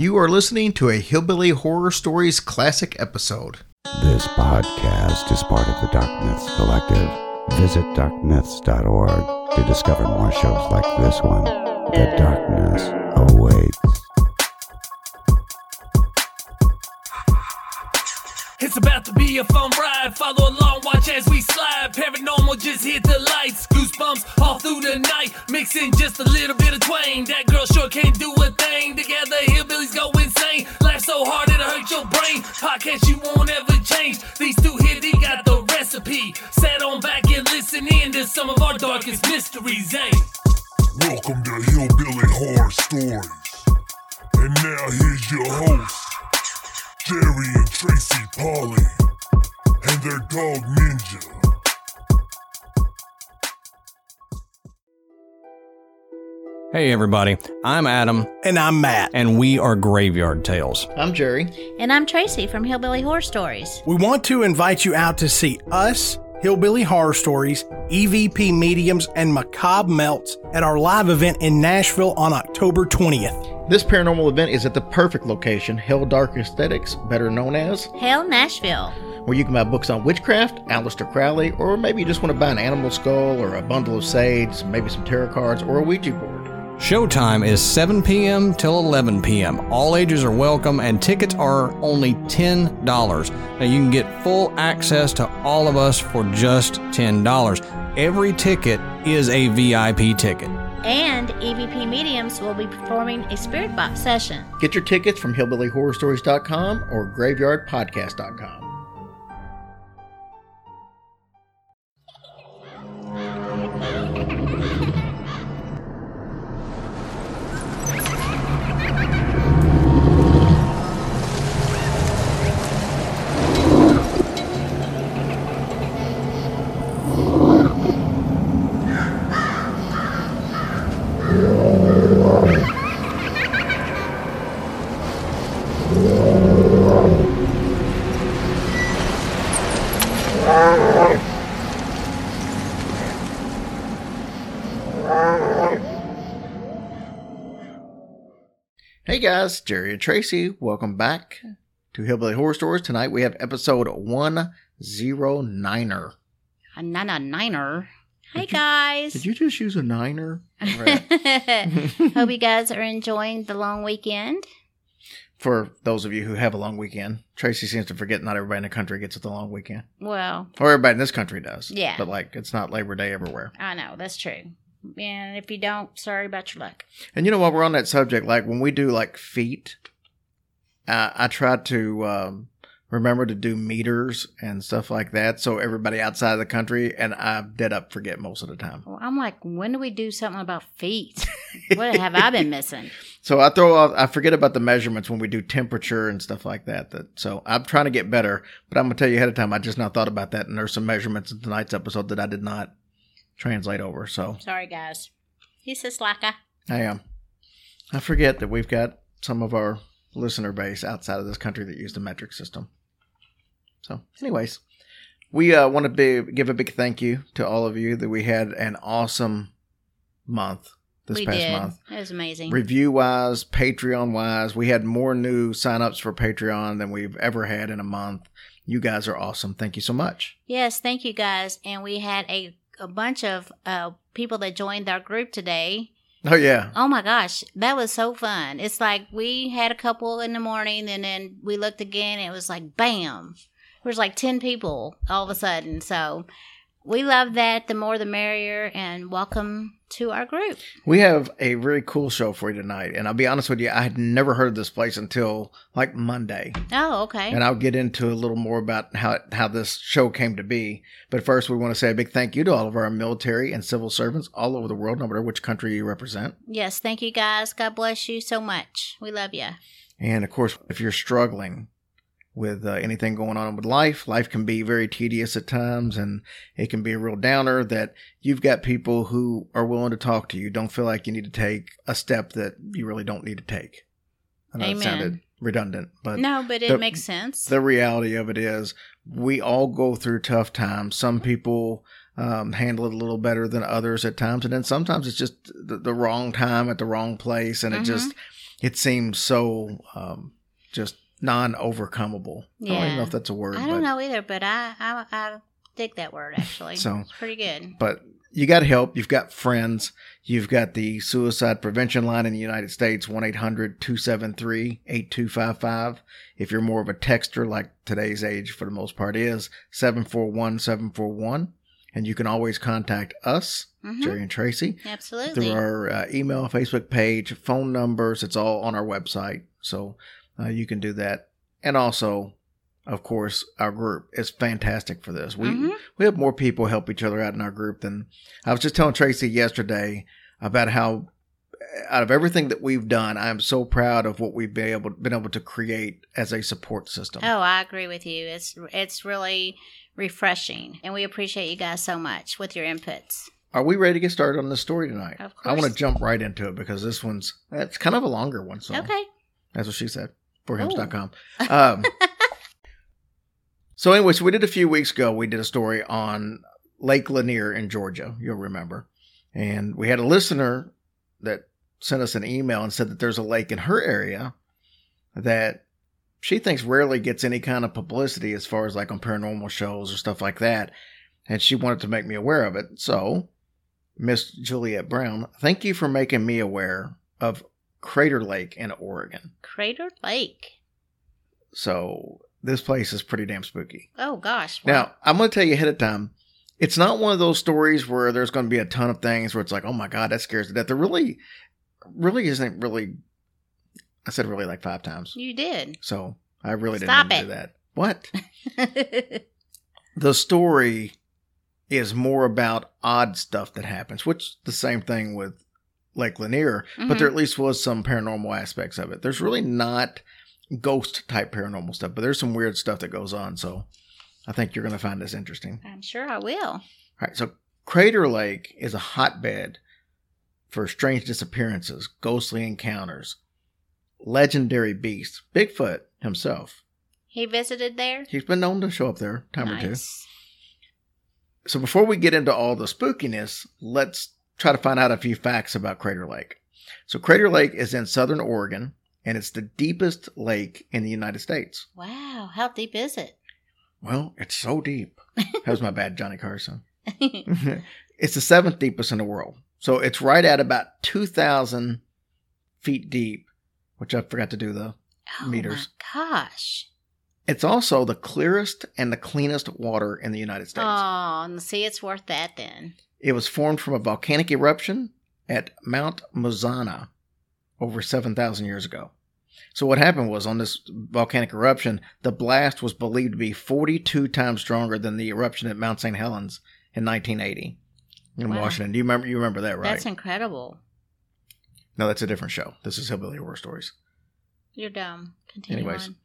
You are listening to a Hillbilly Horror Stories classic episode. This podcast is part of the Dark Myths Collective. Visit darkmyths.org to discover more shows like this one. The darkness awaits. It's about to be a fun ride. Follow along, watch as we slide. Paranormal just hit the lights. Goosebumps all through the night. Mixing just a little bit of twain. That girl sure can't do a thing. Together, hillbillies go insane. Laugh so hard it'll hurt your brain. Podcast you won't ever change. These two here, they got the recipe. Sit on back and listen in to some of our darkest mysteries, eh? Welcome to Hillbilly Horror Stories. And now here's your host, Jerry and Tracy Polly, and their dog Ninja. Hey, everybody. I'm Adam, And I'm Matt. and we are Graveyard Tales. I'm Jerry. And I'm Tracy from Hillbilly Horror Stories. We want to invite you out to see us, Hillbilly Horror Stories, EVP Mediums, and Macabre Melts at our live event in Nashville on October 20th. This paranormal event is at the perfect location, Hell Dark Aesthetics, better known as, Hell Nashville. where you can buy books on witchcraft, Aleister Crowley, or maybe you just want to buy an animal skull or a bundle of sage, maybe some tarot cards, or a Ouija board. Showtime is 7 p.m. till 11 p.m. All ages are welcome, and tickets are only $10. Now, you can get full access to all of us for just $10. Every ticket is a VIP ticket. And EVP Mediums will be performing a spirit box session. Get your tickets from hillbillyhorrorstories.com or graveyardpodcast.com. Hey guys, Jerry and Tracy, welcome back to Hillbilly Horror Stories. Tonight we have episode 109er. A nana niner. Hi, guys. Did you just use a niner? Hope you guys are enjoying the long weekend. For those of you who have a long weekend, Tracy seems to forget not everybody in the country gets the long weekend. Well, Or everybody in this country does. Yeah. But like, it's not Labor Day everywhere. I know, that's true. And if you don't, sorry about your luck. And you know what? We're on that subject. Like when we do like feet, uh, I try to um, remember to do meters and stuff like that. So everybody outside of the country, and I dead up forget most of the time. Well, I'm like, when do we do something about feet? what have I been missing? So I throw off, I forget about the measurements when we do temperature and stuff like that. That so I'm trying to get better, but I'm gonna tell you ahead of time. I just not thought about that, and there's some measurements in tonight's episode that I did not translate over. So Sorry, guys. He's a slacker. I am. I forget that we've got some of our listener base outside of this country that use the metric system. So, anyways, we uh, want to be, give a big thank you to all of you that we had an awesome month this we past did. month. It was amazing. Review wise, Patreon wise, we had more new signups for Patreon than we've ever had in a month. You guys are awesome. Thank you so much. Yes, thank you guys. And we had a, a bunch of uh, people that joined our group today. Oh, yeah. Oh my gosh, that was so fun. It's like we had a couple in the morning and then we looked again. And it was like, bam. There was like 10 people all of a sudden. So we love that. The more the merrier. And welcome to our group. We have a very cool show for you tonight. And I'll be honest with you, I had never heard of this place until like Monday. Oh, okay. And I'll get into a little more about how, how this show came to be. But first, we want to say a big thank you to all of our military and civil servants all over the world, no matter which country you represent. yes, thank you guys. God bless you so much. We love you. And of course, if you're struggling with uh, anything going on with life, life can be very tedious at times and it can be a real downer that you've got people who are willing to talk to you. Don't feel like you need to take a step that you really don't need to take. I know it sounded redundant, but No, but it the- makes sense. the reality of it is we all go through tough times. Some people um, handle it a little better than others at times, and then sometimes it's just the, the wrong time at the wrong place, and it Mhm. just it seems so um, just non overcomable. I don't even know if that's a word. I don't know either, but I, I I dig that word actually. So- it's pretty good. But you got help. You've got friends. You've got the suicide prevention line in the United States, 1 800 273 8255. If you're more of a texter, like today's age for the most part is, 741 741. And you can always contact us, Mhm. Jerry and Tracy, Absolutely. through our uh, email, Facebook page, phone numbers. It's all on our website. So uh, you can do that. And also, of course, our group is fantastic for this. We Mhm. we have more people help each other out in our group than I was just telling Tracy yesterday about how out of everything that we've done, I am so proud of what we've been able been able to create as a support system. Oh, I agree with you. It's it's really refreshing, and we appreciate you guys so much with your inputs. Are we ready to get started on this story tonight? Of course. I want to jump right into it because this one's it's kind of a longer one. So Okay. That's what she said. Forhims.com. Um, so, anyway, so we did a few weeks ago, we did a story on Lake Lanier in Georgia, you'll remember. And we had a listener that sent us an email and said that there's a lake in her area that she thinks rarely gets any kind of publicity as far as like on paranormal shows or stuff like that. And she wanted to make me aware of it. So, Miss Juliet Brown, thank you for making me aware of Crater Lake in Oregon. Crater Lake. So this place is pretty damn spooky. Oh gosh. Now, I'm going to tell you ahead of time, it's not one of those stories where there's going to be a ton of things where it's like, oh my God, that scares to death. There really, really isn't really, I said really like five times. you did. So I really didn't Stop it. do that. What? The story is more about odd stuff that happens, which the same thing with Lake Lanier, but Mhm. there at least was some paranormal aspects of it. There's really not ghost type paranormal stuff, but there's some weird stuff that goes on. So I think you're going to find this interesting. I'm sure I will. All right. So Crater Lake is a hotbed for strange disappearances, ghostly encounters, legendary beasts, Bigfoot himself. He visited there. He's been known to show up there a time or two. So before we get into all the spookiness, let's try to find out a few facts about Crater Lake. So Crater Lake is in southern Oregon and it's the deepest lake in the United States. Wow. How deep is it? Well, it's so deep. That was my bad, Johnny Carson. it's the seventh deepest in the world. So it's right at about 2,000 feet deep, which I forgot to do the. oh Meters. my gosh. It's also the clearest and the cleanest water in the United States. Oh, and see, it's worth that then. It was formed from a volcanic eruption at Mount Mazama over 7,000 years ago. So, what happened was on this volcanic eruption, the blast was believed to be 42 times stronger than the eruption at Mount St. Helens in 1980 in Wow. Washington. Do you remember? You remember that, right? That's incredible. no, that's a different show. This is Hillbilly Horror Stories. You're dumb. Continue Anyways. on.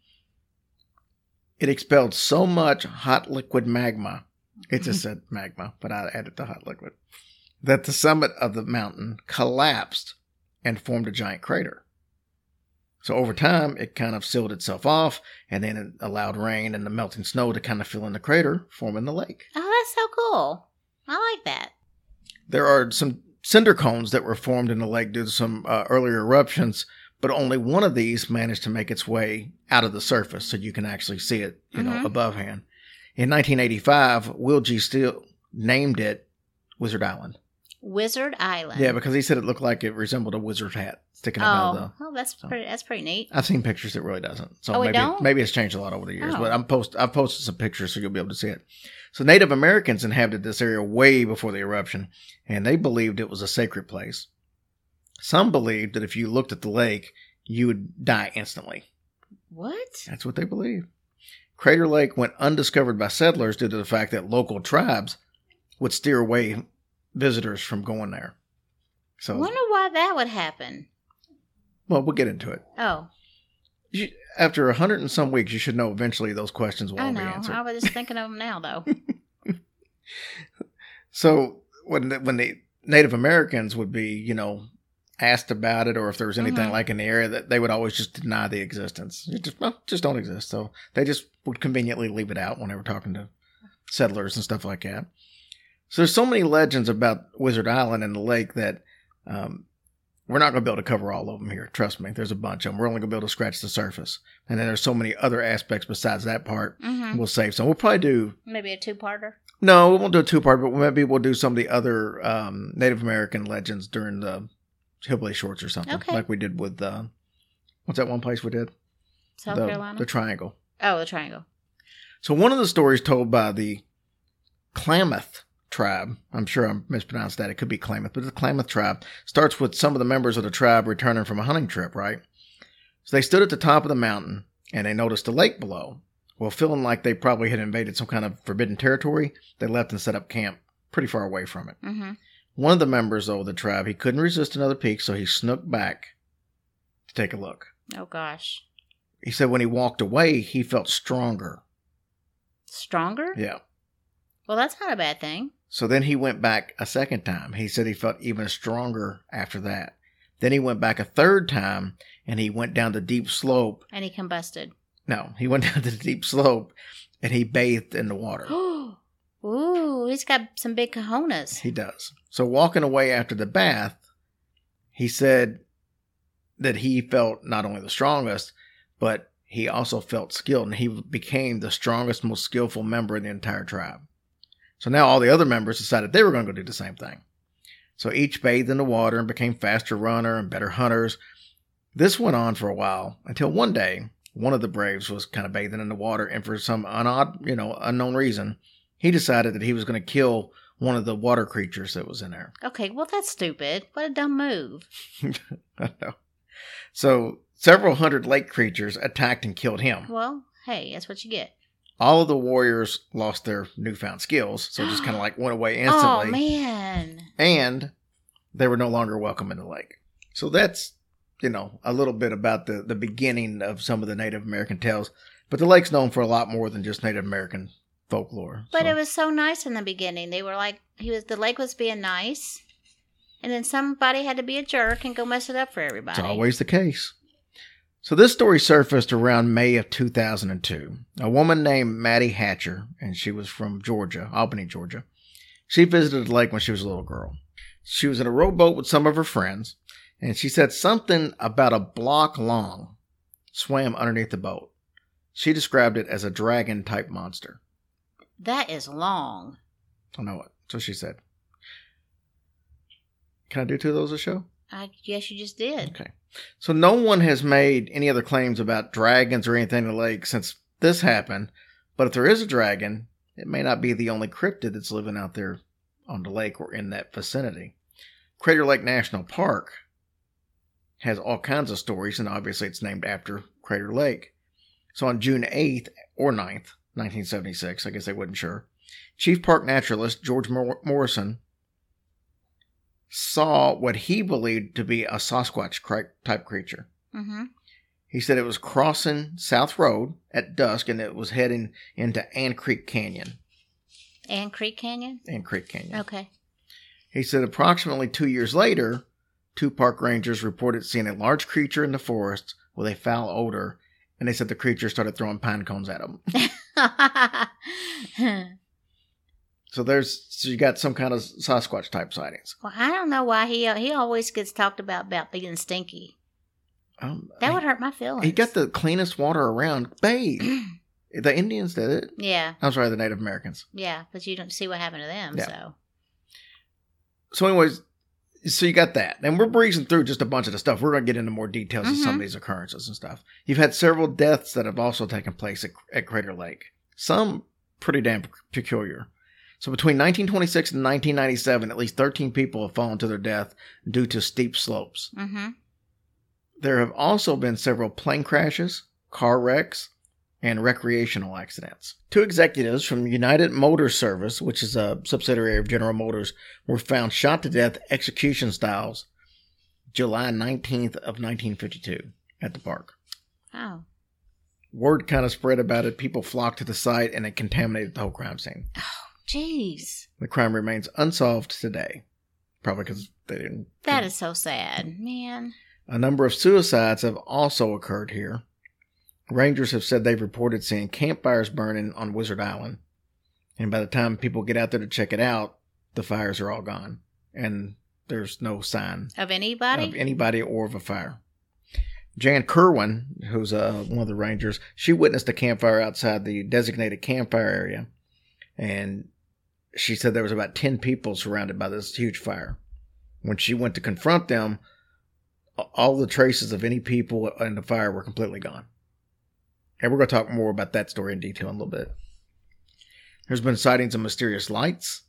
It expelled so much hot liquid magma. It just said magma, but I added the hot liquid. That the summit of the mountain collapsed and formed a giant crater. So over time, it kind of sealed itself off, and then it allowed rain and the melting snow to kind of fill in the crater, forming the lake. Oh, that's so cool. I like that. There are some cinder cones that were formed in the lake due to some uh, earlier eruptions, but only one of these managed to make its way out of the surface, so you can actually see it, you know, Mhm. above hand. In 1985, Will G. Steel named it Wizard Island. Wizard Island. Yeah, because he said it looked like it resembled a wizard hat sticking out of Oh, the. oh, that's so. pretty. That's pretty neat. I've seen pictures. It really doesn't. So Oh, it maybe don't? maybe it's changed a lot over the years. Oh. But I'm post I've posted some pictures so you'll be able to see it. So Native Americans inhabited this area way before the eruption, and they believed it was a sacred place. Some believed that if you looked at the lake, you would die instantly. What? That's what they believed. Crater Lake went undiscovered by settlers due to the fact that local tribes would steer away visitors from going there. So, I wonder why that would happen. well, we'll get into it. Oh, You, after a hundred and some weeks, you should know eventually those questions will I all be know. answered. I was just thinking of them now, though. So when the, when the Native Americans would be, you know, asked about it, or if there was anything Mhm. like in the area, that they would always just deny the existence. It just well, just don't exist. So they just would conveniently leave it out when they were talking to settlers and stuff like that. So there's so many legends about Wizard Island and the lake that um, we're not going to be able to cover all of them here. Trust me, there's a bunch of them. We're only going to be able to scratch the surface. And then there's so many other aspects besides that part. Mm-hmm. We'll save some. We'll probably do Maybe a two-parter. no, we won't do a two part, but maybe we'll do some of the other um, Native American legends during the Hillbilly Shorts or something, Okay. like we did with uh, what's that one place we did? South the, Carolina. the Triangle. oh, the triangle. So one of the stories told by the Klamath tribe, I'm sure I mispronounced that. It could be Klamath, but the Klamath tribe starts with some of the members of the tribe returning from a hunting trip, right? So they stood at the top of the mountain and they noticed a lake below. Well, feeling like they probably had invaded some kind of forbidden territory, they left and set up camp pretty far away from it. Mm-hmm. One of the members though, of the tribe, he couldn't resist another peek, so he snuck back to take a look. Oh gosh, He said when he walked away, he felt stronger. stronger. Yeah. Well, that's not a bad thing. So then he went back a second time. He said he felt even stronger after that. Then he went back a third time and he went down the deep slope. And he combusted. No, he went down the deep slope and he bathed in the water. Ooh, he's got some big cojones. He does. So walking away after the bath, he said that he felt not only the strongest, but he also felt skilled and he became the strongest, most skillful member in the entire tribe. So now all the other members decided they were going to go do the same thing. So each bathed in the water and became faster runner and better hunters. This went on for a while until one day one of the braves was kind of bathing in the water and for some unodd, you know, unknown reason, he decided that he was going to kill one of the water creatures that was in there. Okay, well that's stupid. What a dumb move. I know. So several hundred lake creatures attacked and killed him. Well, hey, that's what you get. All of the warriors lost their newfound skills, so just kind of like went away instantly. Oh man. And they were no longer welcome in the lake. So that's, you know, a little bit about the, the beginning of some of the Native American tales. But the lake's known for a lot more than just Native American folklore. But So- it was so nice in the beginning. They were like he was the lake was being nice. And then somebody had to be a jerk and go mess it up for everybody. It's always the case. So this story surfaced around May of 2002. A woman named Maddie Hatcher, and she was from Georgia, Albany, Georgia. She visited the lake when she was a little girl. She was in a rowboat with some of her friends, and she said something about a block long swam underneath the boat. She described it as a dragon type monster. That is long. I know what. So she said. Can I do two of those a show? I guess you just did. Okay. So no one has made any other claims about dragons or anything in the lake since this happened. But if there is a dragon, it may not be the only cryptid that's living out there on the lake or in that vicinity. Crater Lake National Park has all kinds of stories, and obviously it's named after Crater Lake. So on June 8th or 9th, 1976, I guess they wasn't sure, Chief Park Naturalist George Mor- Morrison saw what he believed to be a Sasquatch type creature. Mm-hmm. He said it was crossing South Road at dusk and it was heading into Ann Creek Canyon. And Creek Canyon? Ann Creek Canyon. Okay. He said approximately two years later, two park rangers reported seeing a large creature in the forest with a foul odor, and they said the creature started throwing pine cones at them. So there's so you got some kind of Sasquatch type sightings. well, I don't know why he he always gets talked about about being stinky. Um, That would hurt my feelings. he got the cleanest water around. Bathe. the Indians did it. Yeah, I'm sorry, the Native Americans. yeah, but you don't see what happened to them. Yeah. So So, anyways, so you got that, and we're breezing through just a bunch of the stuff. We're going to get into more details of some of these occurrences and stuff. You've had several deaths that have also taken place at, at Crater Lake. Some pretty damn peculiar. So, between 1926 and 1997, at least 13 people have fallen to their death due to steep slopes. mm-hmm. There have also been several plane crashes, car wrecks, and recreational accidents. Two executives from United Motor Service, which is a subsidiary of General Motors, were found shot to death execution styles July 19th of 1952 at the park. Oh, Word kind of spread about it. People flocked to the site and it contaminated the whole crime scene. Oh, jeez, The crime remains unsolved today. Probably because they didn't. that is so sad, man. A number of suicides have also occurred here. Rangers have said they've reported seeing campfires burning on Wizard Island. And by the time people get out there to check it out, the fires are all gone. And there's no sign Of anybody? of anybody or of a fire. Jan Kerwin, who's uh, one of the rangers, she witnessed a campfire outside the designated campfire area, and she said there was about ten people surrounded by this huge fire. When she went to confront them, all the traces of any people in the fire were completely gone. And we're going to talk more about that story in detail in a little bit. There's been sightings of mysterious lights,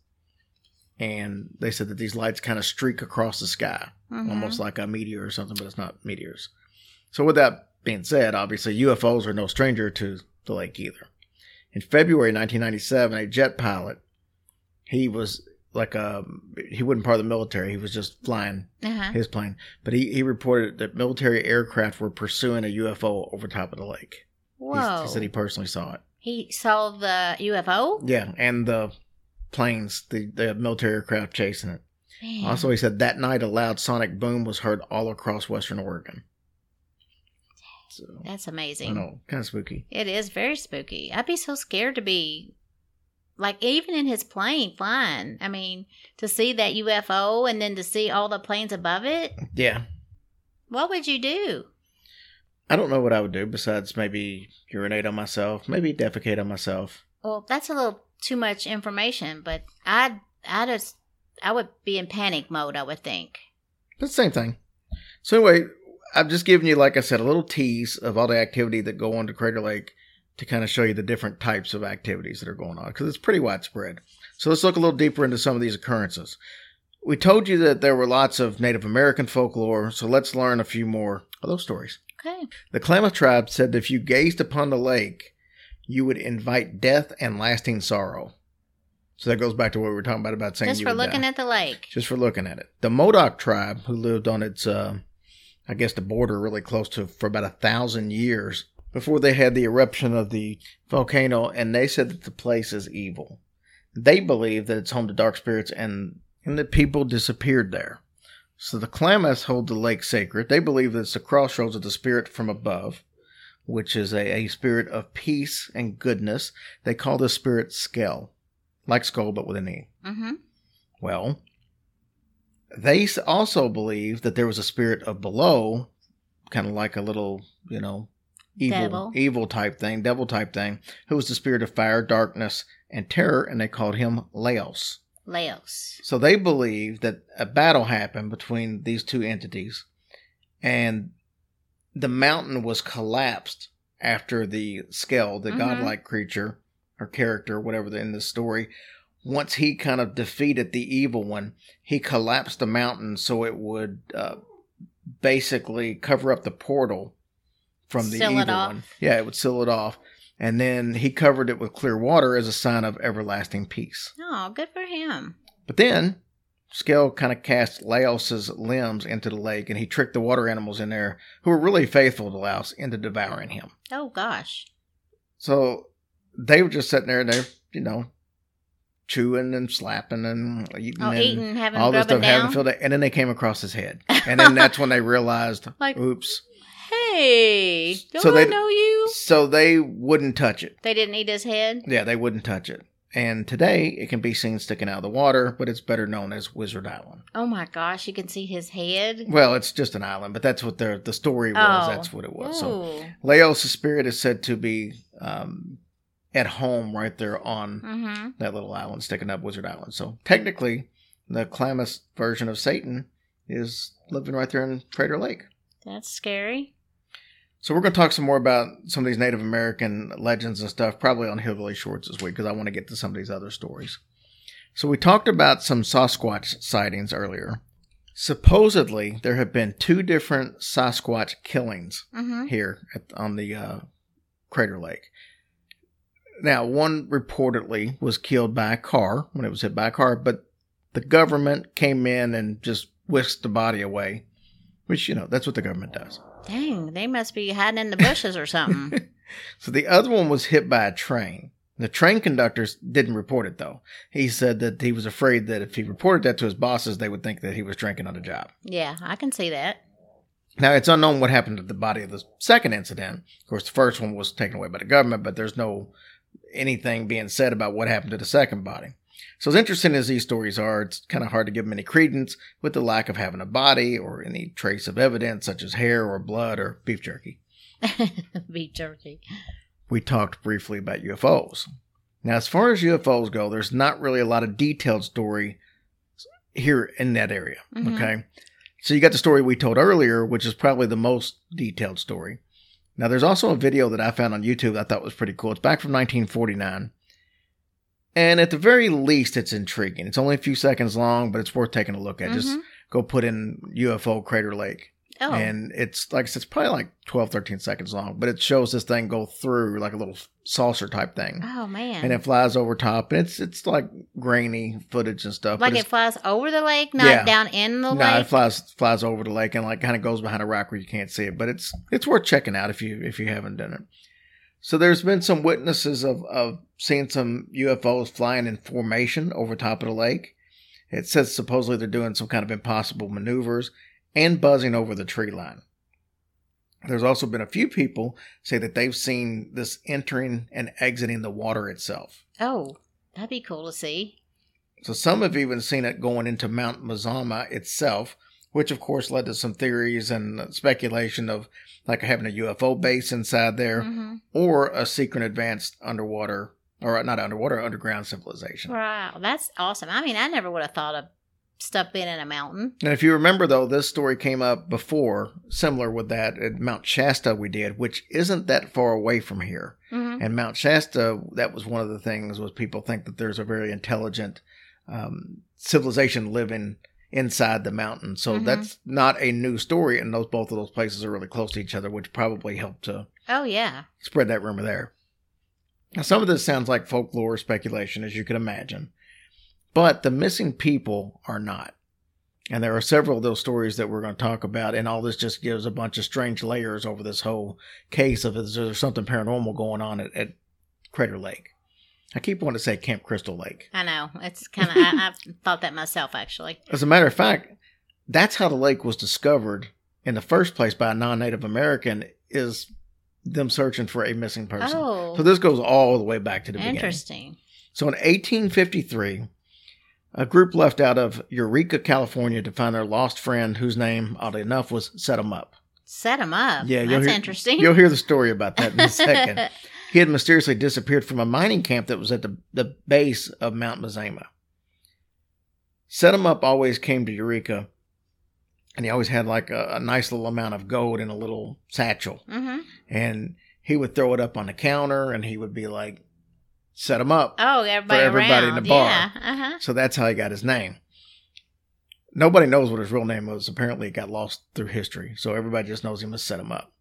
and they said that these lights kind of streak across the sky Mhm. almost like a meteor or something, but it's not meteors. So, with that being said, obviously UFOs are no stranger to the lake either. In February 1997, a jet pilot, he was like a he wasn't part of the military. He was just flying Uh-huh. his plane, but he he reported that military aircraft were pursuing a UFO over top of the lake. He's- He said he personally saw it. He saw the UFO? Yeah, and the planes, the the military aircraft chasing it. Man. Also, he said that night a loud sonic boom was heard all across Western Oregon. So, That's amazing. I know, kind of spooky. It is very spooky. I'd be so scared to be like even in his plane flying. I mean, to see that UFO and then to see all the planes above it. Yeah, What would you do? I don't know what I would do besides maybe urinate on myself, maybe defecate on myself. Well, that's a little too much information, but I'd I just I would be in panic mode. I would think. But same thing. So anyway, I've just given you, like I said, a little tease of all the activity that go on to Crater Lake to kind of show you the different types of activities that are going on because it's pretty widespread. So let's look a little deeper into some of these occurrences. We told you that there were lots of Native American folklore, so let's learn a few more of those stories. Okay. The Klamath tribe said that if you gazed upon the lake, you would invite death and lasting sorrow. So that goes back to what we were talking about about saying Just for looking die. at the lake. just for looking at it. The Modoc tribe, who lived on its, uh, I guess, the border really close to for about a thousand years before they had the eruption of the volcano, and they said that the place is evil. They believe that it's home to dark spirits and and that people disappeared there. So the Klamaths hold the lake sacred. They believe that it's the crossroads of the spirit from above, which is a, a spirit of peace and goodness. They call this spirit Skell, like skull but with an E. Mm-hmm. Well, they also believe that there was a spirit of below, kind of like a little, you know, evil, Devil. evil type thing, devil type thing, who was the spirit of fire, darkness, and terror, and they called him Llao. Llao. So they believe that a battle happened between these two entities, and the mountain was collapsed after the Skell, the Mhm. godlike creature or character, whatever in the story. Once he kind of defeated the evil one, he collapsed the mountain so it would uh, basically cover up the portal from the Seal it evil off. one. Yeah, it would seal it off. And then he covered it with clear water as a sign of everlasting peace. Oh, good for him. But then Skell kind of cast Llao's limbs into the lake, and he tricked the water animals in there, who were really faithful to Llao, into devouring him. Oh gosh. So they were just sitting there, and they're you know chewing and slapping and eating, Oh, and eating, having all this stuff, having filled it, and then they came across his head, and then that's when they realized, Like- oops. Hey, don't So I they- know you? So they wouldn't touch it. They didn't eat his head. Yeah, they wouldn't touch it. And today it can be seen sticking out of the water, but it's better known as Wizard Island. Oh my gosh, you can see his head. Well, it's just an island, but that's what the the story was. Oh. That's what it was. So Ooh. Llao's spirit is said to be um, at home right there on Mm-hmm. that little island, sticking up Wizard Island. So technically, the Klamath version of Satan is living right there in Crater Lake. That's scary. So we're going to talk some more about some of these Native American legends and stuff, probably on Hillbilly Shorts this week, because I want to get to some of these other stories. So we talked about some Sasquatch sightings earlier. Supposedly, there have been two different Sasquatch killings Mm-hmm. here at, on the uh, Crater Lake. Now, one reportedly was killed by a car when it was hit by a car, but the government came in and just whisked the body away, which, you know, that's what the government does. Dang, they must be hiding in the bushes or something. So the other one was hit by a train. The train conductor didn't report it though. He said that he was afraid that if he reported that to his bosses, they would think that he was drinking on the job. yeah, I can see that. Now it's unknown what happened to the body of the second incident. Of course, the first one was taken away by the government, but there's no anything being said about what happened to the second body. So as interesting as these stories are, it's kind of hard to give them any credence with the lack of having a body or any trace of evidence such as hair or blood or beef jerky. Beef jerky. We talked briefly about UFOs. Now, as far as UFOs go, there's not really a lot of detailed story here in that area. Mhm. Okay. So you got the story we told earlier, which is probably the most detailed story. Now, there's also a video that I found on YouTube that I thought was pretty cool. It's back from 1949. And at the very least, it's intriguing. It's only a few seconds long, but it's worth taking a look at. Just Mhm. go put in UFO Crater Lake. Oh, And it's like I said, it's probably like 12, 13 seconds long, but it shows this thing go through like a little saucer type thing. oh man. And it flies over top, and it's it's like grainy footage and stuff. like it flies over the lake, not Yeah. down in the no, lake. it flies flies over the lake and like kind of goes behind a rock where you can't see it. But it's it's worth checking out if you if you haven't done it. So there's been some witnesses of of seeing some UFOs flying in formation over top of the lake. It says supposedly they're doing some kind of impossible maneuvers and buzzing over the tree line. There's also been a few people say that they've seen this entering and exiting the water itself. oh, that'd be cool to see. So some have even seen it going into Mount Mazama itself, which of course led to some theories and speculation of like having a UFO base inside there hmm or a secret advanced underwater or not underwater underground civilization. Wow, that's awesome. I mean, I never would have thought of stuff being in a mountain. And if you remember though, this story came up before, similar with that at Mount Shasta we did, which isn't that far away from here. hmm And Mount Shasta, that was one of the things was people think that there's a very intelligent um, civilization living inside the mountain. So Mhm. that's not a new story, and those both of those places are really close to each other, which probably helped to Oh yeah. spread that rumor there. Now, some of this sounds like folklore speculation, as you can imagine, but the missing people are not. And there are several of those stories that we're going to talk about, and all this just gives a bunch of strange layers over this whole case of is there something paranormal going on at, at Crater Lake. I keep wanting to say Camp Crystal Lake. I know. It's kind of. I, I've thought that myself actually. As a matter of fact, that's how the lake was discovered in the first place by a non-Native American. Is them searching for a missing person. Oh, So this goes all the way back to the beginning. interesting. So in 1853, a group left out of Yreka, California to find their lost friend whose name, oddly enough, was Set 'em Up. Set them up. Yeah, that's hear- interesting. You'll hear the story about that in a second. he had mysteriously disappeared from a mining camp that was at the, the base of Mount Mazama. Set him Up always came to Yreka, and he always had like a, a nice little amount of gold in a little satchel. hmm And he would throw it up on the counter, and he would be like, set him up. Oh, everybody, everybody in the bar. Yeah. Uh huh. So that's how he got his name. Nobody knows what his real name was. Apparently, it got lost through history. So everybody just knows him as Set Him Up.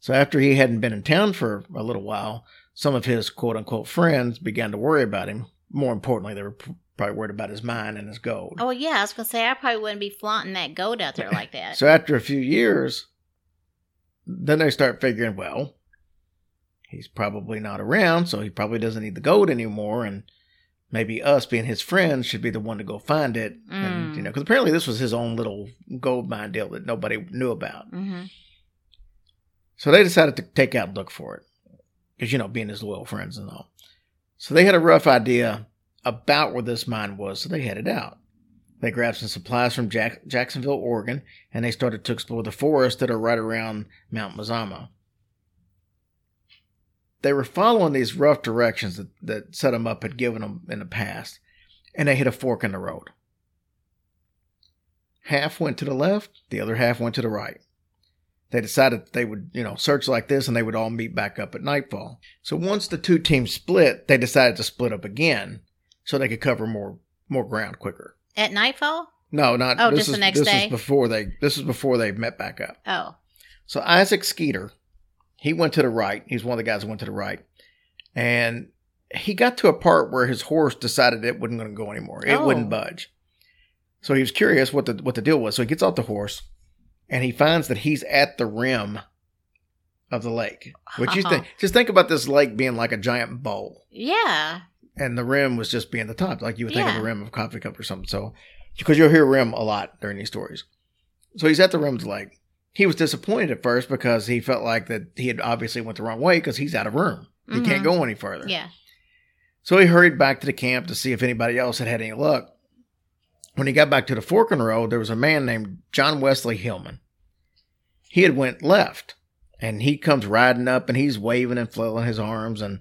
So after he hadn't been in town for a little while, some of his quote unquote friends began to worry about him. More importantly, they were probably worried about his mine and his gold. Oh yeah, I was gonna say I probably wouldn't be flaunting that gold out there like that. So after a few years, then they start figuring, well, he's probably not around, so he probably doesn't need the gold anymore, and maybe us being his friends should be the one to go find it. And Mm. you know, because apparently this was his own little gold mine deal that nobody knew about. hmm So they decided to take out look for it, because you know, being his loyal friends and all. So they had a rough idea about where this mine was, so they headed out. They grabbed some supplies from Jack- Jacksonville, Oregon, and they started to explore the forests that are right around Mount Mazama. They were following these rough directions that, that Set 'em Up had given them in the past, and they hit a fork in the road. Half went to the left, the other half went to the right. They decided they would, you know, search like this and they would all meet back up at nightfall. So once the two teams split, they decided to split up again so they could cover more more ground quicker. At nightfall. No, not Oh, this just is, the next this day? is before they this is before they met back up. Oh. So Isaac Skeeter, he went to the right. He's one of the guys who went to the right. And he got to a part where his horse decided it wasn't going to go anymore. It Oh. wouldn't budge. So he was curious what the what the deal was. So he gets off the horse and he finds that he's at the rim of the lake. Which you think just think about this lake being like a giant bowl Yeah. and the rim was just being the top, like you would think of a rim of a coffee cup or something. So, because you'll hear rim a lot during these stories. So he's at the rim of the lake. He was disappointed at first because he felt like that he had obviously went the wrong way because he's out of room. He can't Mhm. go any further. Yeah. So he hurried back to the camp to see if anybody else had had any luck. When he got back to the fork in the road, there was a man named John Wesley Hillman. He had went left, and he comes riding up, and he's waving and flailing his arms, and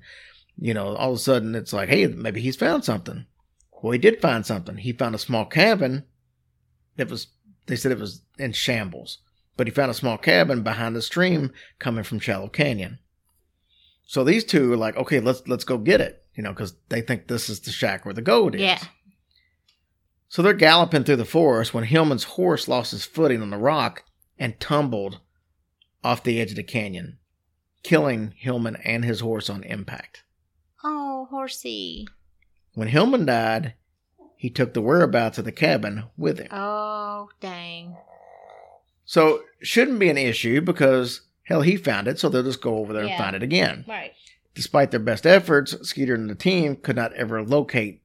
you know, all of a sudden it's like, hey, maybe he's found something. Well, he did find something. He found a small cabin that was, they said it was in shambles, but he found a small cabin behind the stream coming from Shallow Canyon. So these two are like, okay, let's let's go get it, you know, because they think this is the shack where the gold is. Yeah. So they're galloping through the forest when Hillman's horse lost his footing on the rock and tumbled off the edge of the canyon, killing Hillman and his horse on impact. Oh, horsey. When Hillman died, he took the whereabouts of the cabin with him. Oh, dang. So shouldn't be an issue because hell, he found it, so they'll just go over there Yeah. and find it again. Right. Despite their best efforts, Skeeter and the team could not ever locate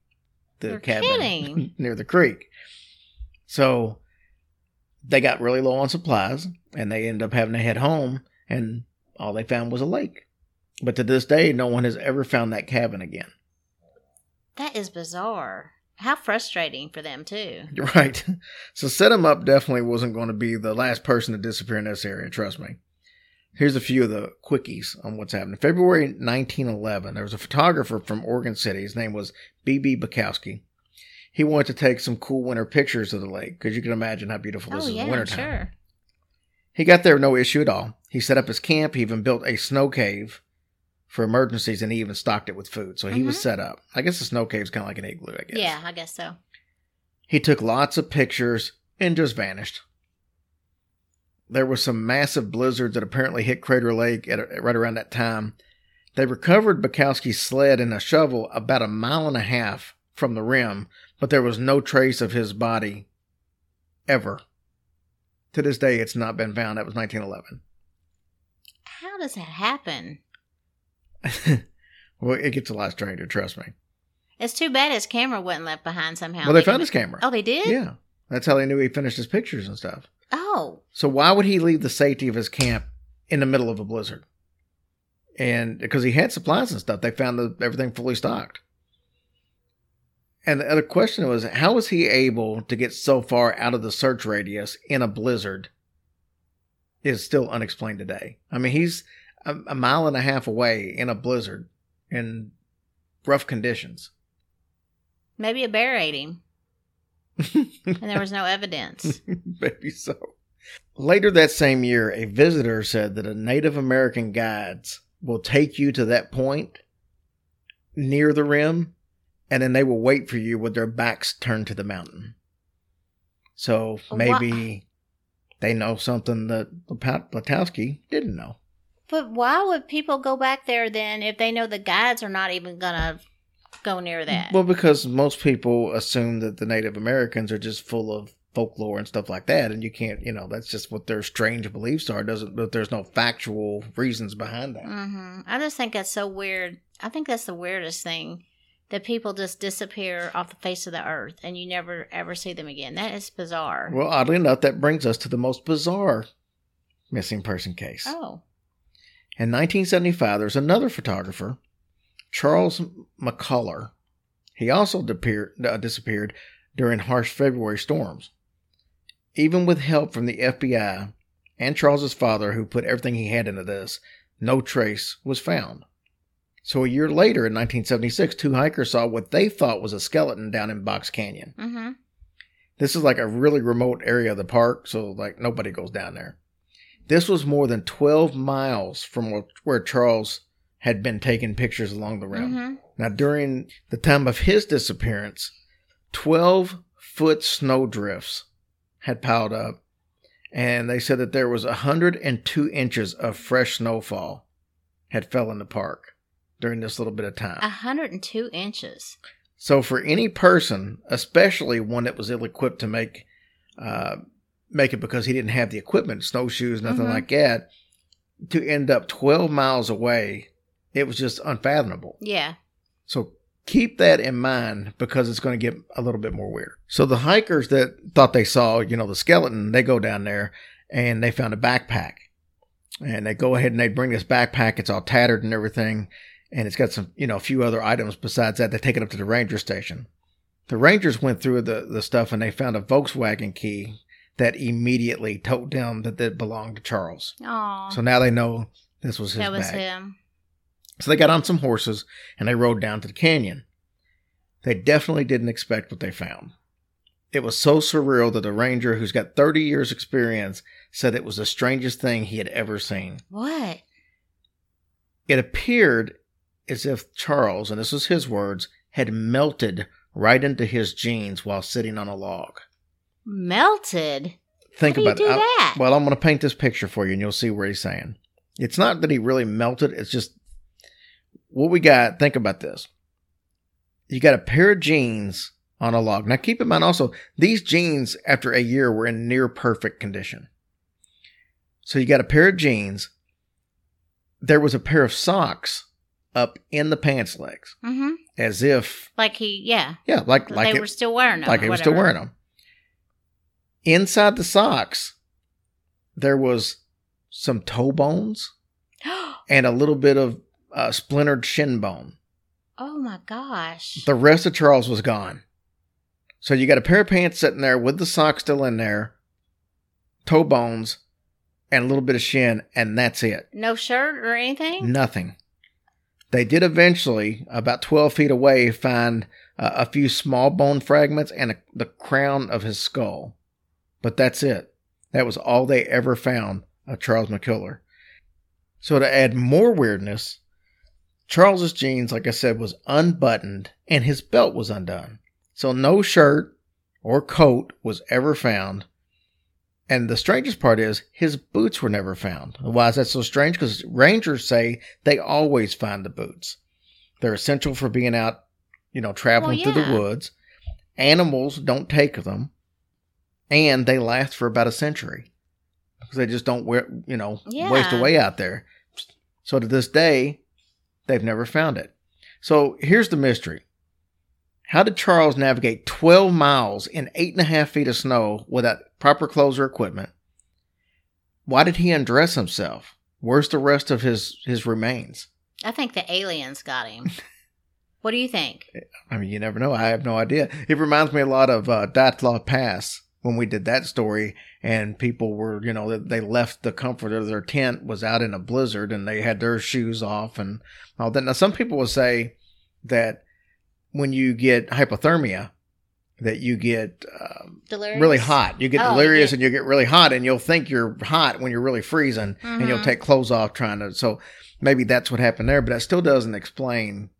the You're cabin kidding. near the creek. So they got really low on supplies and they ended up having to head home and all they found was a lake. But to this day, no one has ever found that cabin again. That is bizarre. How frustrating for them, too. Right. So set him up definitely wasn't going to be the last person to disappear in this area, trust me. Here's a few of the quickies on what's happening. February 1911, there was a photographer from Oregon City. His name was B.B. Bukowski. He wanted to take some cool winter pictures of the lake because you can imagine how beautiful this Oh, is yeah, in I'm wintertime. sure. He got there no issue at all. He set up his camp. He even built a snow cave for emergencies, and he even stocked it with food. So he was set up. I guess a snow cave is kind of like an igloo. I guess. Mm-hmm. Yeah, I guess so. He took lots of pictures and just vanished. There were some massive blizzards that apparently hit Crater Lake at right around that time. They recovered Bukowski's sled and a shovel about a mile and a half from the rim, but there was no trace of his body ever. To this day, it's not been found. That was 1911. How does that happen? well, it gets a lot stranger, trust me. It's too bad his camera wasn't left behind somehow. well, they could- found his camera. Oh, they did? Yeah. That's how they knew he finished his pictures and stuff. Oh, So why would he leave the safety of his camp in the middle of a blizzard? And because he had supplies and stuff, they found the, everything fully stocked. And the other question was, how was he able to get so far out of the search radius in a blizzard? Is still unexplained today. I mean, he's a, a mile and a half away in a blizzard in rough conditions. maybe a bear ate him and there was no evidence. Maybe so. Later that same year, a visitor said that a Native American guides will take you to that point near the rim, and then they will wait for you with their backs turned to the mountain. So maybe they know something that Platowski didn't know. But why would people go back there then if they know the guides are not even going to go near that? Well, because most people assume that the Native Americans are just full of folklore and stuff like that, and you can't, you know, that's just what their strange beliefs are. Doesn't, but there's no factual reasons behind that. hmm I just think that's so weird. I think that's the weirdest thing that people just disappear off the face of the earth and you never ever see them again. That is bizarre. Well, oddly enough, that brings us to the most bizarre missing person case. oh, In 1975, there's another photographer, Charles McCullough. He also disappeared, uh, during harsh February storms. Even with help from the FBI and Charles's father, who put everything he had into this, no trace was found. So a year later, in 1976, two hikers saw what they thought was a skeleton down in Box Canyon. mm-hmm. This is like a really remote area of the park, so like nobody goes down there. This was more than 12 miles from where Charles had been taking pictures along the rim. Mm-hmm. Now, during the time of his disappearance, 12 foot snow drifts had piled up, and they said that there was 102 inches of fresh snowfall had fell in the park during this little bit of time. 102 inches. So for any person, especially one that was ill-equipped to make uh, make it because he didn't have the equipment, snowshoes, nothing Mhm. like that, to end up 12 miles away, it was just unfathomable. Yeah. So keep that in mind because it's going to get a little bit more weird. So the hikers that thought they saw, you know, the skeleton, they go down there and they found a backpack. And they go ahead and they bring this backpack. It's all tattered and everything. and it's got some, you know, a few other items besides that. They take it up to the ranger station. The rangers went through the, the stuff and they found a Volkswagen key that immediately told them that it belonged to Charles. Oh, So now they know this was his that was bag. him. So they got on some horses and they rode down to the canyon. They definitely didn't expect what they found. It was so surreal that the ranger, who's got 30 years' experience, said it was the strangest thing he had ever seen. What? It appeared as if Charles, and this was his words, had melted right into his jeans while sitting on a log. Melted? Think How do you about it. I- that? well, I'm going to paint this picture for you and you'll see where he's saying. It's not that he really melted, it's just what we got. Think about this. You got a pair of jeans on a log. Now, keep in mind also, these jeans after a year were in near perfect condition. So you got a pair of jeans. There was a pair of socks up in the pants legs, Mm-hmm. as if, Like he, yeah. yeah, like like they it, were still wearing them. like he was still wearing them. Inside the socks, there was some toe bones and a little bit of uh, splintered shin bone. oh my gosh. The rest of Charles was gone. So you got a pair of pants sitting there with the socks still in there, toe bones, and a little bit of shin, and that's it. no shirt or anything? Nothing. They did eventually, about 12 feet away, find uh, a few small bone fragments and a, the crown of his skull. But that's it. That was all they ever found of Charles McCullar. So to add more weirdness, Charles's jeans, like I said, was unbuttoned and his belt was undone. So no shirt or coat was ever found. And the strangest part is his boots were never found. Why is that so strange? Because rangers say they always find the boots. They're essential for being out, you know, traveling Well, through the woods. Animals don't take them, and they last for about a century because they just don't wear, you know, waste away out there. So to this day, they've never found it. So here's the mystery. How did Charles navigate 12 miles in eight and a half feet of snow without proper clothes or equipment? Why did he undress himself? Where's the rest of his, his remains? I think the aliens got him. what do you think? I mean, you never know. I have no idea. It reminds me a lot of uh, Dyatlov Pass when we did that story, and people were, you know, they left the comfort of their tent was out in a blizzard, and they had their shoes off and all that. Now, some people will say that when you get hypothermia, that you get um, really hot. You get Oh, delirious yeah. and you get really hot, and you'll think you're hot when you're really freezing, and you'll Mhm. take clothes off trying to. So maybe that's what happened there, but that still doesn't explain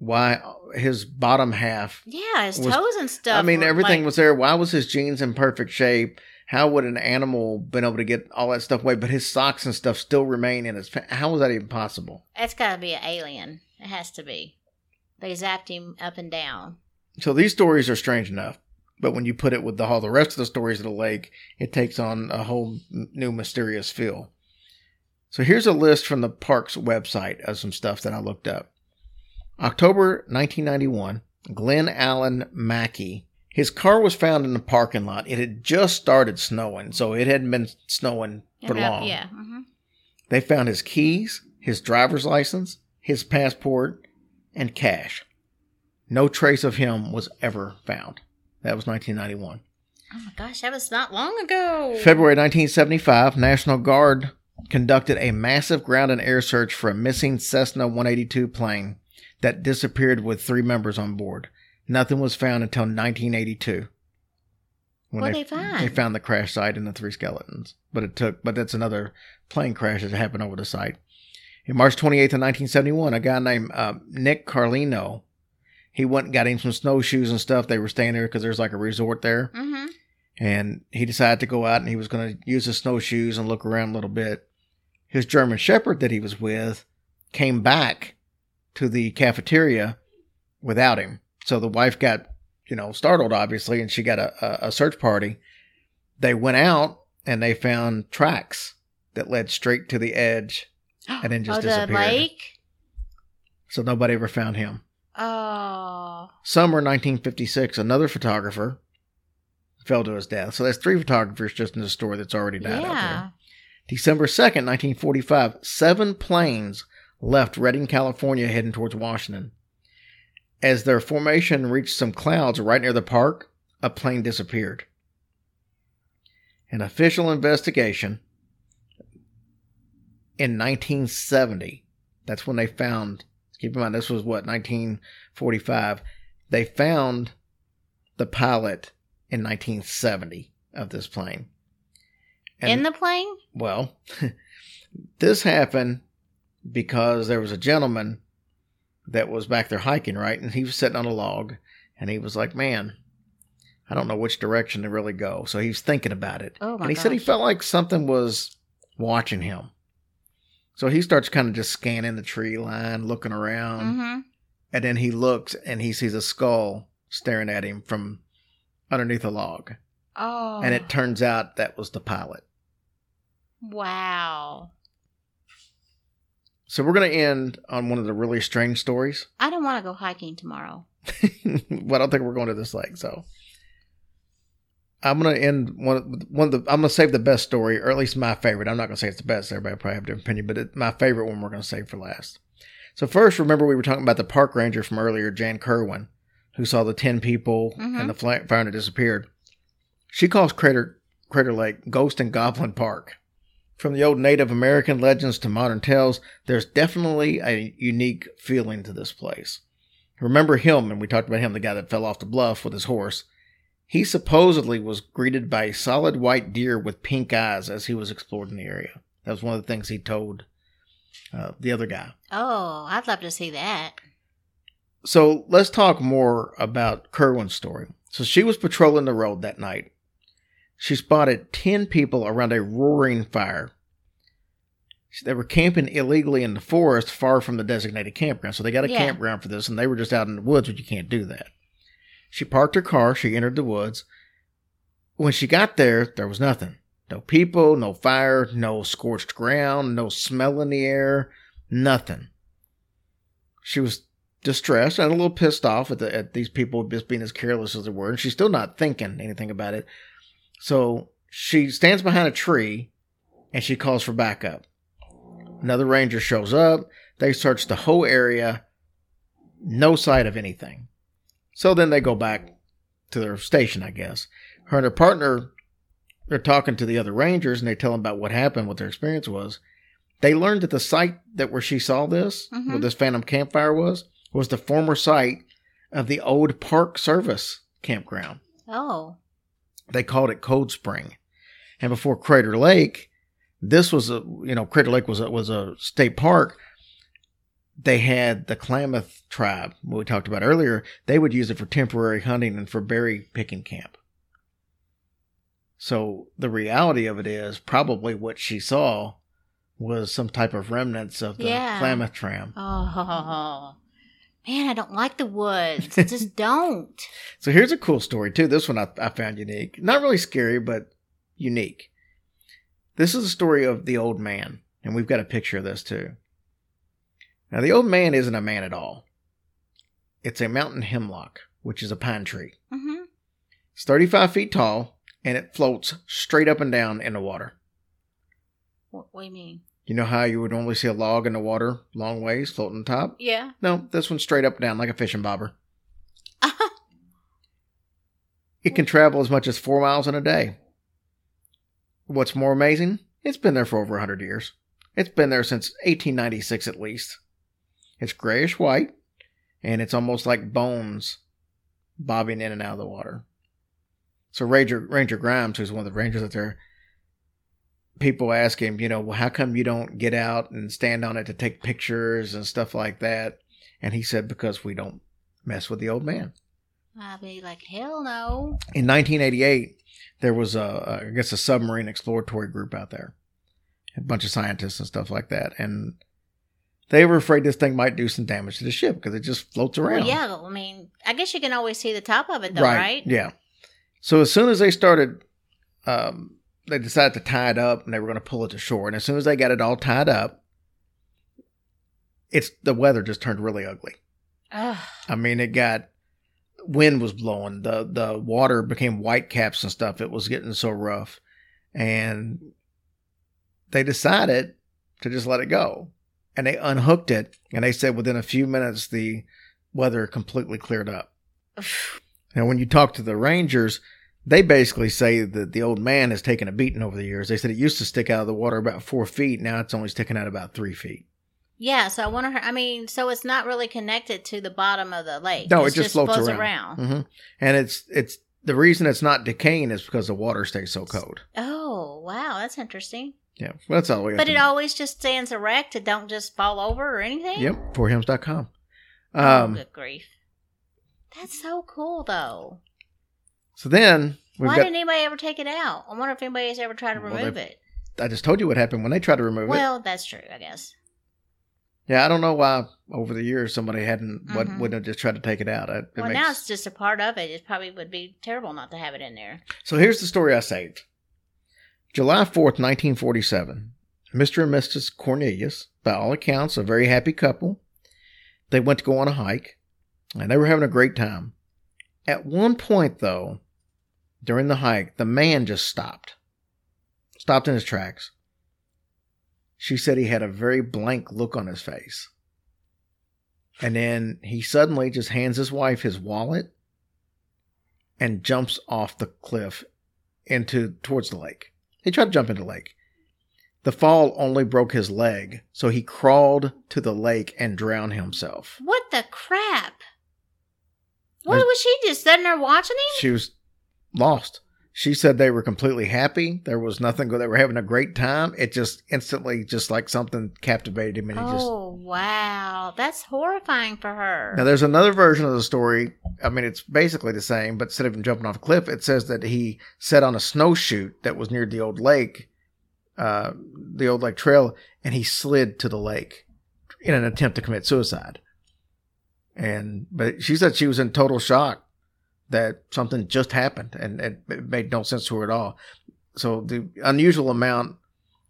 why his bottom half. Yeah, his was- toes and stuff. I mean, everything like- was there. Why was his jeans in perfect shape? How would an animal been able to get all that stuff away, but his socks and stuff still remain in his? How was that even possible? It's got to be an alien. It has to be. They zapped him up and down. So these stories are strange enough, but when you put it with the, all the rest of the stories of the lake, it takes on a whole new mysterious feel. So here's a list from the park's website of some stuff that I looked up. October 1991, Glenn Allen Mackey. His car was found in the parking lot. It had just started snowing, so it hadn't been snowing for Yeah, long. Yeah. hmm They found his keys, his driver's license, his passport, and cash. No trace of him was ever found. That was 1991. Oh my gosh, that was not long ago. February 1975, National Guard conducted a massive ground and air search for a missing Cessna 182 plane that disappeared with three members on board. Nothing was found until 1982. when What'd they find? They found the crash site and the three skeletons. But it took, but that's another plane crash that happened over the site. In March 28th of 1971, a guy named uh, Nick Carlino, he went and got him some snowshoes and stuff. They were staying there because there's like a resort there hmm and he decided to go out and he was going to use his snowshoes and look around a little bit. His German Shepherd that he was with came back to the cafeteria without him. So the wife got, you know, startled obviously, and she got a, a, search party. They went out and they found tracks that led straight to the edge, and then just oh, the disappeared. lake. so nobody ever found him. Oh, Summer 1956, another photographer fell to his death. So that's three photographers just in the store that's already died out there. December 2nd, 1945, seven planes left Redding, California, heading towards Washington. As their formation reached some clouds right near the park, a plane disappeared. An official investigation in 1970, that's when they found, keep in mind, this was what, 1945, they found the pilot in 1970 of this plane. In the plane? Well, this happened because there was a gentleman that was back there hiking, right? And he was sitting on a log and he was like, Man, I don't know which direction to really go. So he was thinking about it. Oh my and he said he felt like something was watching him. So he starts kind of just scanning the tree line, looking around. Mm-hmm. And then he looks and he sees a skull staring at him from underneath a log. Oh. And it turns out that was the pilot. Wow. So we're going to end on one of the really strange stories. I don't want to go hiking tomorrow. but I don't think we're going to this lake. So I'm going to end one of, one of the. I'm going to save the best story, or at least my favorite. I'm not going to say it's the best. Everybody probably have a different opinion, but it, my favorite one we're going to save for last. So first, remember we were talking about the park ranger from earlier, Jan Kerwin, who saw the ten people Mhm. and the fire that disappeared. She calls Crater Crater Lake Ghost and Goblin Park. From the old Native American legends to modern tales, there's definitely a unique feeling to this place. Remember Hillman, we talked about him, the guy that fell off the bluff with his horse. He supposedly was greeted by a solid white deer with pink eyes as he was exploring the area. That was one of the things he told uh, the other guy. Oh, I'd love to see that. So let's talk more about Kerwin's story. So she was patrolling the road that night. She spotted 10 people around a roaring fire. They were camping illegally in the forest far from the designated campground. So they got a Yeah. campground for this, and they were just out in the woods, but you can't do that. She parked her car. She entered the woods. When she got there, there was nothing. No people, no fire, no scorched ground, no smell in the air, nothing. She was distressed and a little pissed off at, the, at these people just being as careless as they were, and she's still not thinking anything about it. So she stands behind a tree and she calls for backup. Another ranger shows up. They search the whole area. No sight of anything. So then they go back to their station, I guess. Her and her partner are talking to the other rangers and they tell them about what happened, what their experience was. They learned that the site that where she saw this, Mhm. where this phantom campfire was, was the former site of the old Park Service campground. Oh. They called it Cold Spring. And before Crater Lake, this was a you know Crater Lake was a, was a state park. They had the Klamath tribe, what we talked about earlier. They would use it for temporary hunting and for berry picking camp. So the reality of it is probably what she saw was some type of remnants of the Yeah. Klamath tram. Oh. Man, I don't like the woods. I just don't. So here's a cool story too. This one I, I found unique. Not really scary, but unique. This is a story of the old man, and we've got a picture of this too. Now the old man isn't a man at all. It's a mountain hemlock, which is a pine tree. hmm It's 35 feet tall, and it floats straight up and down in the water. What, what do you mean? You know how you would normally see a log in the water long ways floating on top? Yeah. No, this one's straight up and down like a fishing bobber. It can travel as much as four miles in a day. What's more amazing? It's been there for over 100 years. It's been there since 1896 at least. It's grayish white, and it's almost like bones bobbing in and out of the water. So Ranger Ranger Grimes, who's one of the rangers out there, people ask him, you know, well, how come you don't get out and stand on it to take pictures and stuff like that? And he said, because we don't mess with the old man. I'll be like, hell no. In 1988, there was a, I guess, a submarine exploratory group out there, a bunch of scientists and stuff like that, and they were afraid this thing might do some damage to the ship because it just floats around. Well, yeah. I mean, I guess you can always see the top of it, though, right? Yeah. So as soon as they started, um, they decided to tie it up and they were going to pull it to shore. And as soon as they got it all tied up, it's the weather just turned really ugly. Ugh. I mean, it got wind was blowing. The the water became white caps and stuff. It was getting so rough, and they decided to just let it go. and they unhooked it, and they said within a few minutes the weather completely cleared up. and when you talk to the rangers, they basically say that the old man has taken a beating over the years. They said it used to stick out of the water about four feet. Now it's only sticking out about three feet. Yeah, so I wonder. I mean, so it's not really connected to the bottom of the lake. No, It's it just, floats, around. around. hmm And it's it's the reason it's not decaying is because the water stays so cold. Oh, wow, that's interesting. Yeah, well, that's all we. But it always just stands erect. It don't just fall over or anything. Yep, forhims.com. Oh, Um, good grief. That's so cool, though. So then Why got. didn't anybody ever take it out? I wonder if anybody's ever tried to Well, remove it. I just told you what happened when they tried to remove it. Well, that's true, I guess. Yeah, I don't know why over the years somebody hadn't what Mhm. wouldn't have just tried to take it out. It, it well, makes- now it's just a part of it. It probably would be terrible not to have it in there. So here's the story I saved. July 4th, 1947. Mr. and Mrs. Cornelius, by all accounts, a very happy couple. They went to go on a hike and they were having a great time. At one point, though, during the hike, the man just stopped. Stopped in his tracks. She said he had a very blank look on his face. And then he suddenly just hands his wife his wallet and jumps off the cliff into towards the lake. He tried to jump into the lake. The fall only broke his leg, so he crawled to the lake and drowned himself. What the crap? What was she just sitting there watching him? She was lost. She said they were completely happy. There was nothing. They were having a great time. It just instantly, just like something captivated him, and he just Oh wow, that's horrifying for her. Now, there's another version of the story. I mean, it's basically the same, but instead of him jumping off a cliff, it says that he sat on a snowshoot that was near the old lake, uh, the old lake trail, and he slid to the lake in an attempt to commit suicide. And but she said she was in total shock that something just happened, and it, made no sense to her at all. So the unusual amount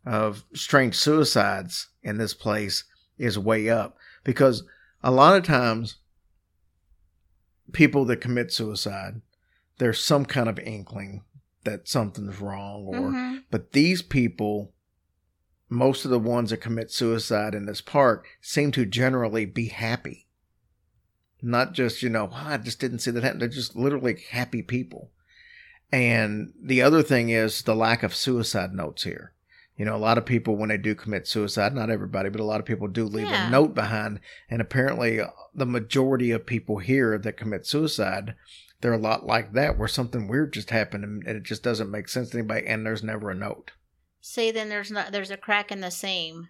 of strange suicides in this place is way up because a lot of times people that commit suicide there's some kind of inkling that something's wrong or Mhm. but these people most of the ones that commit suicide in this park seem to generally be happy not just you know "Ah, i just didn't see that happen. They're just literally happy people. And the other thing is the lack of suicide notes here. You know a lot of people when they do commit suicide not everybody but a lot of people do leave Yeah. a note behind. And apparently uh, the majority of people here that commit suicide they're a lot like that where something weird just happened and it just doesn't make sense to anybody and there's never a note. See, then there's not there's a crack in the seam.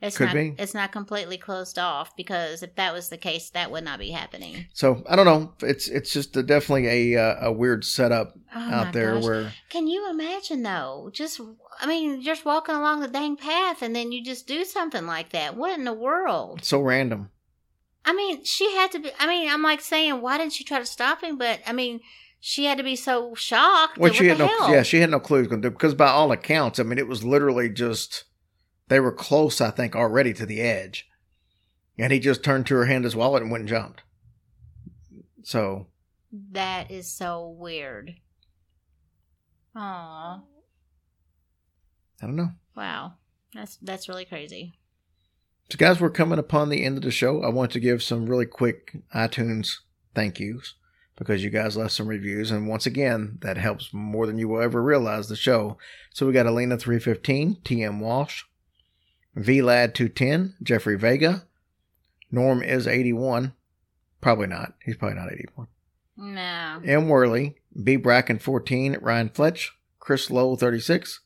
It's Could not be. it's not completely closed off because if that was the case, that would not be happening. so i don't know it's it's just a, definitely a uh, a weird setup Oh out there gosh. where Can you imagine though? Just I mean, just walking along the dang path and then you just do something like that. What in the world? it's so random I mean, she had to be. I mean, I'm like saying, why didn't she try to stop him? But I mean, she had to be so shocked. well she had no hell? yeah she had no clue going to do because by all accounts i mean it was literally just they were close i think already to the edge and he just turned to her hand his wallet and went and jumped so That is so weird. Aw, i don't know wow, that's that's really crazy. So, guys, we're coming upon the end of the show. I want to give some really quick iTunes thank yous because you guys left some reviews. And once again, that helps more than you will ever realize the show. So, we got Elena315, TM Walsh, VLAD210, Jeffrey Vega, Norm is 81. Probably not. He's probably not 81. No, M. Worley, B. Bracken 14, Ryan Fletch, Chris Lowe 36,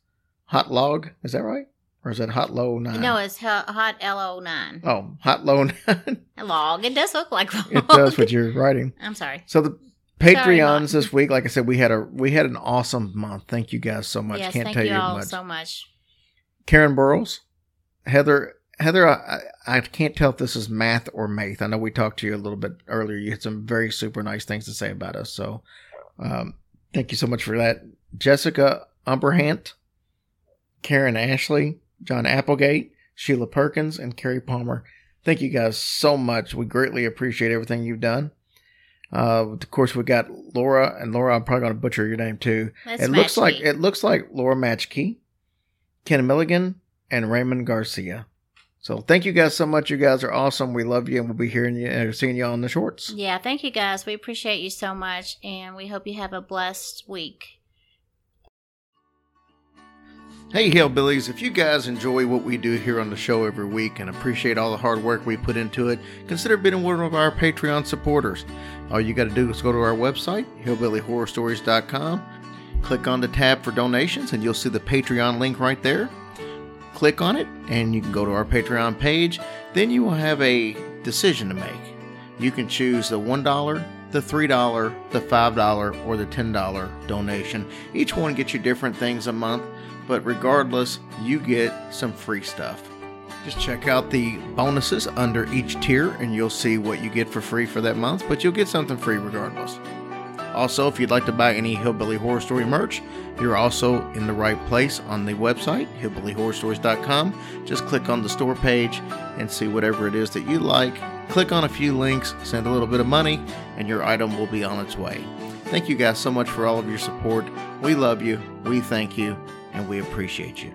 Hot Log. Is that right? Or is that Hot Low 9? no, it's hot, hot LO Oh, Hot Low 9. log. It does look like log. it does what you're writing. I'm sorry. So the Patreons Mom. this week, like I said, we had a we had an awesome month. Thank you guys so much. yes, Can't thank tell you you all much. so much. Karen Burrows, Heather, Heather. I, I can't tell if this is math or math. I know we talked to you a little bit earlier. You had some very super nice things to say about us. So, um, thank you so much for that, Jessica Umberhant, Karen Ashley, John Applegate, Sheila Perkins, and Carrie Palmer. Thank you guys so much. We greatly appreciate everything you've done. Uh, of course, we got Laura and Laura. I'm probably going to butcher your name too. That's it looks like it looks like Laura Matchkey, Ken Milligan, and Raymond Garcia. So thank you guys so much. You guys are awesome. We love you, and we'll be hearing you or seeing you on the shorts. Yeah, thank you guys. We appreciate you so much, and we hope you have a blessed week. Hey, Hillbillies, if you guys enjoy what we do here on the show every week and appreciate all the hard work we put into it, consider being one of our Patreon supporters. All you got to do is go to our website, hillbillyhorrorstories.com, click on the tab for donations, and you'll see the Patreon link right there. Click on it, and you can go to our Patreon page. Then you will have a decision to make. You can choose the $1, the $3, the $5, or the $10 donation. Each one gets you different things a month but regardless, you get some free stuff. Just check out the bonuses under each tier and you'll see what you get for free for that month, but you'll get something free regardless. Also, if you'd like to buy any Hillbilly Horror Story merch, you're also in the right place on the website, hillbillyhorrorstories.com. Just click on the store page and see whatever it is that you like. Click on a few links, send a little bit of money, and your item will be on its way. Thank you guys so much for all of your support. We love you, we thank you, and we appreciate you.